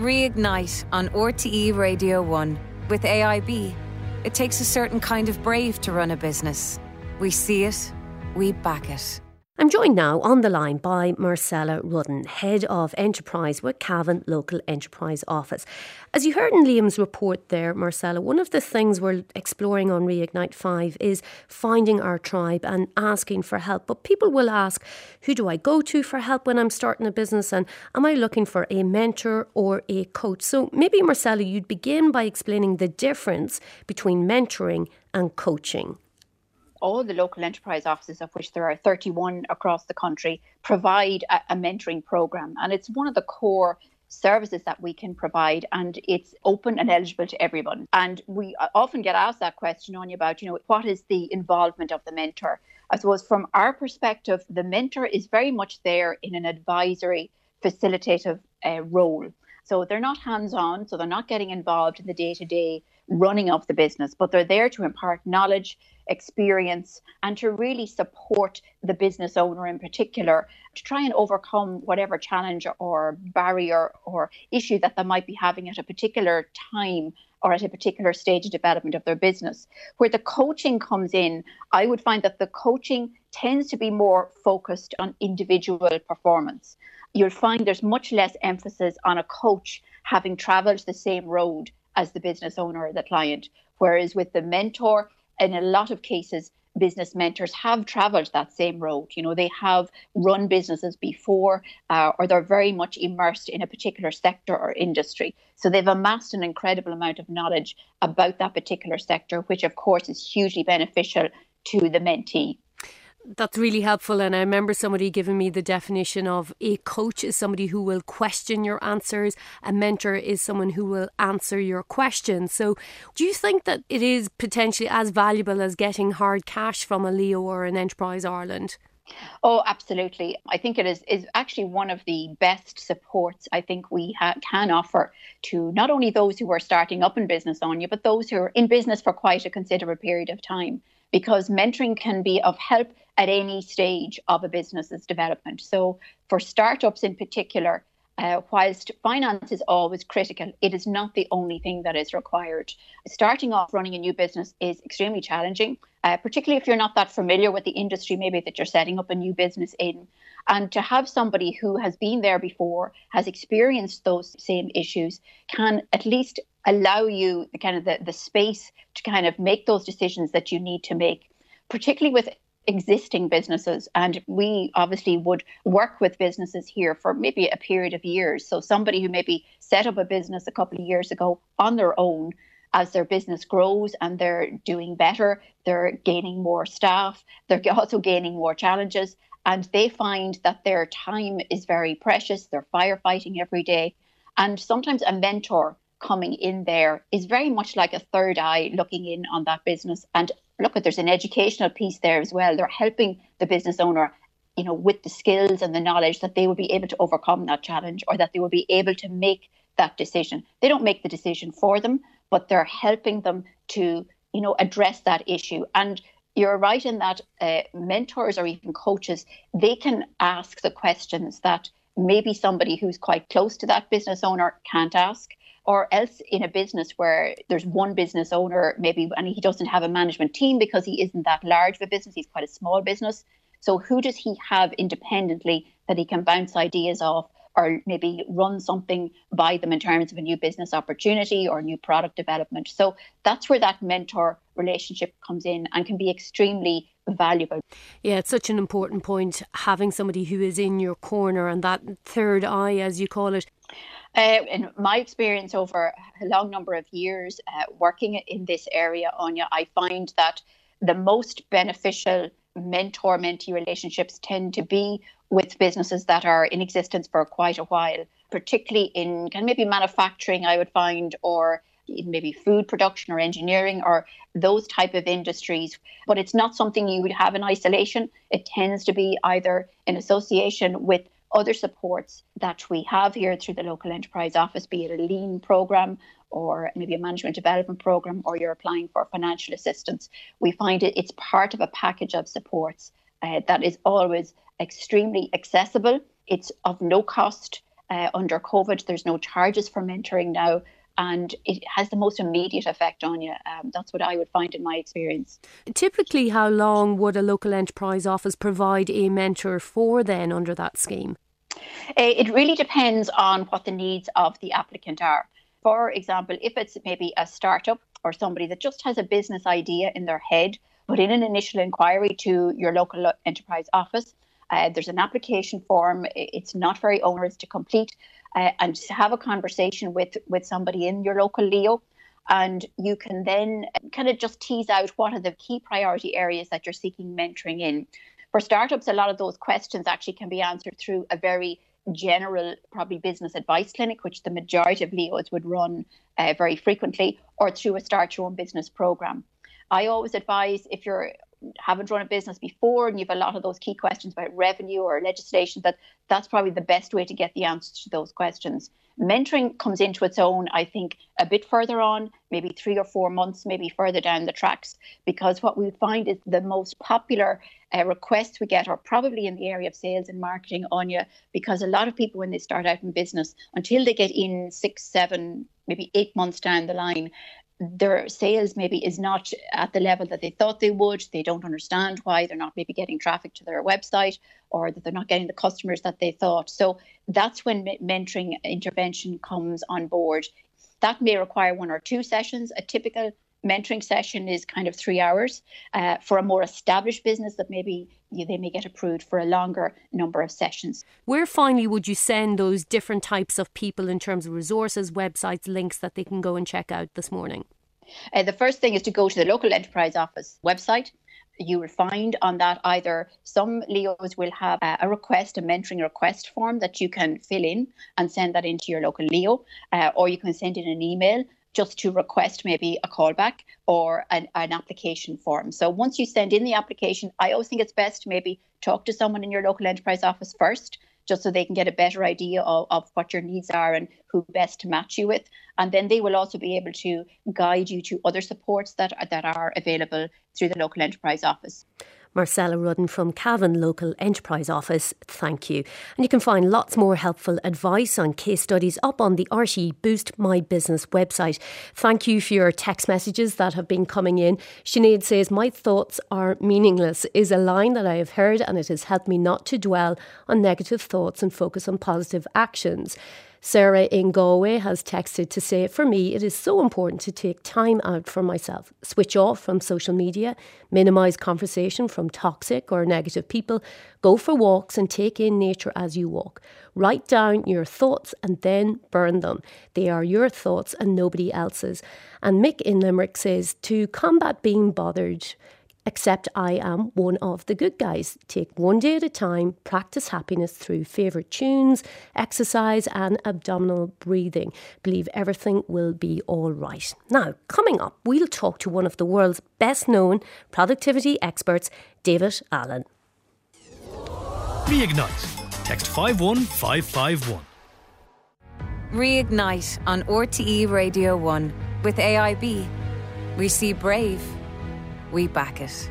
Reignite on RTE Radio 1 with AIB. It takes a certain kind of brave to run a business. We see it, we back it. I'm joined now on the line by Marcella Rudden, Head of Enterprise with Cavan Local Enterprise Office. As you heard in Liam's report there, Marcella, one of the things we're exploring on Reignite 5 is finding our tribe and asking for help. But people will ask, who do I go to for help when I'm starting a business? And am I looking for a mentor or a coach? So maybe, Marcella, you'd begin by explaining the difference between mentoring and coaching all the local enterprise offices, of which there are 31 across the country, provide a, a, mentoring program. And it's one of the core services that we can provide and it's open and eligible to everyone. And we often get asked that question on you about, you know, what is the involvement of the mentor? I suppose from our perspective, the mentor is very much there in an advisory, facilitative uh, role. So they're not hands on, so they're not getting involved in the day to day running of the business, but they're there to impart knowledge, experience, and to really support the business owner in particular to try and overcome whatever challenge or barrier or issue that they might be having at a particular time or at a particular stage of development of their business. Where the coaching comes in, I would find that the coaching tends to be more focused on individual performance. You'll find there's much less emphasis on a coach having traveled the same road as the business owner or the client. Whereas with the mentor, in a lot of cases, business mentors have traveled that same road. You know, they have run businesses before, uh, or they're very much immersed in a particular sector or industry. So they've amassed an incredible amount of knowledge about that particular sector, which of course is hugely beneficial to the mentee. That's really helpful. And I remember somebody giving me the definition of a coach is somebody who will question your answers, a mentor is someone who will answer your questions. So, do you think that it is potentially as valuable as getting hard cash from a Leo or an Enterprise Ireland? Oh, absolutely. I think it is is actually one of the best supports I think we ha- can offer to not only those who are starting up in business you, but those who are in business for quite a considerable period of time. Because mentoring can be of help at any stage of a business's development. So, for startups in particular, uh, whilst finance is always critical, it is not the only thing that is required. Starting off running a new business is extremely challenging, uh, particularly if you're not that familiar with the industry, maybe that you're setting up a new business in. And to have somebody who has been there before, has experienced those same issues, can at least allow you the kind of the, the space to kind of make those decisions that you need to make particularly with existing businesses. And we obviously would work with businesses here for maybe a period of years. So somebody who maybe set up a business a couple of years ago on their own, as their business grows and they're doing better, they're gaining more staff, they're also gaining more challenges. And they find that their time is very precious. They're firefighting every day. And sometimes a mentor coming in there is very much like a third eye looking in on that business and look there's an educational piece there as well. They're helping the business owner, you know, with the skills and the knowledge that they will be able to overcome that challenge or that they will be able to make that decision. They don't make the decision for them, but they're helping them to, you know, address that issue. And you're right in that uh, mentors or even coaches, they can ask the questions that maybe somebody who's quite close to that business owner can't ask or else in a business where there's one business owner maybe and he doesn't have a management team because he isn't that large of a business he's quite a small business. So who does he have independently that he can bounce ideas off or maybe run something by them in terms of a new business opportunity or new product development so that's where that mentor relationship comes in and can be extremely valuable. Yeah, it's such an important point having somebody who is in your corner and that third eye, as you call it. Uh, in my experience over a long number of years uh, working in this area, Anya, I find that the most beneficial mentor mentee relationships tend to be with businesses that are in existence for quite a while, particularly in kind of maybe manufacturing, I would find, or maybe food production or engineering or those type of industries. But it's not something you would have in isolation. It tends to be either in association with other supports that we have here through the local enterprise office, be it a lean program or maybe a management development program, or you're applying for financial assistance, we find it it's part of a package of supports uh, that is always extremely accessible. It's of no cost. uh, under COVID. There's no charges for mentoring now and it has the most immediate effect on you. Um, that's what I would find in my experience. Typically, how long would a local enterprise office provide a mentor for then under that scheme? Uh, it really depends on what the needs of the applicant are. For example, if it's maybe a startup or somebody that just has a business idea in their head, put in an initial inquiry to your local enterprise office. Uh, there's an application form. It's not very onerous to complete uh, and to have a conversation with with somebody in your local Leo and you can then kind of just tease out what are the key priority areas that you're seeking mentoring in. For startups, a lot of those questions actually can be answered through a very general, probably business advice clinic, which the majority of Leos would run uh, very frequently, or through a start your own business program. I always advise if you're haven't run a business before and you've a lot of those key questions about revenue or legislation that that's probably the best way to get the answers to those questions. Mentoring comes into its own i think a bit further on maybe three or four months maybe further down the tracks because what we find is the most popular uh, requests we get are probably in the area of sales and marketing anya because a lot of people when they start out in business until they get in six seven maybe eight months down the line their sales maybe is not at the level that they thought they would. They don't understand why they're not maybe getting traffic to their website or that they're not getting the customers that they thought. So that's when mentoring intervention comes on board. That may require one or two sessions. A typical mentoring session is kind of three hours. Uh, for a more established business, that maybe you, they may get approved for a longer number of sessions. Where finally would you send those different types of people in terms of resources, websites, links that they can go and check out this morning? Uh, the first thing is to go to the local enterprise office website you will find on that either some Leos will have a, request, a mentoring request form that you can fill in and send that into your local Leo, uh, or you can send in an email just to request maybe a callback or an, an application form. So once you send in the application, I always think it's best to maybe talk to someone in your local enterprise office first just so they can get a better idea of, of what your needs are and who best to match you with. And then they will also be able to guide you to other supports that, that are available through the local enterprise office. Marcella Rudden from Cavan Local Enterprise Office, thank you. And you can find lots more helpful advice on case studies up on the RTE Boost My Business website. Thank you for your text messages that have been coming in. Sinead says, My thoughts are meaningless is a line that I have heard and it has helped me not to dwell on negative thoughts and focus on positive actions. Sarah in Galway has texted to say, For me, it is so important to take time out for myself, switch off from social media, minimise conversation from toxic or negative people, go for walks and take in nature as you walk. Write down your thoughts and then burn them. They are your thoughts and nobody else's. And Mick in Limerick says, To combat being bothered, Except I am one of the good guys. Take one day at a time, practice happiness through favourite tunes, exercise, and abdominal breathing. Believe everything will be all right. Now, coming up, we'll talk to one of the world's best known productivity experts, David Allen. Reignite. Text 51551. Reignite on RTE Radio 1 with AIB. We see brave we back it.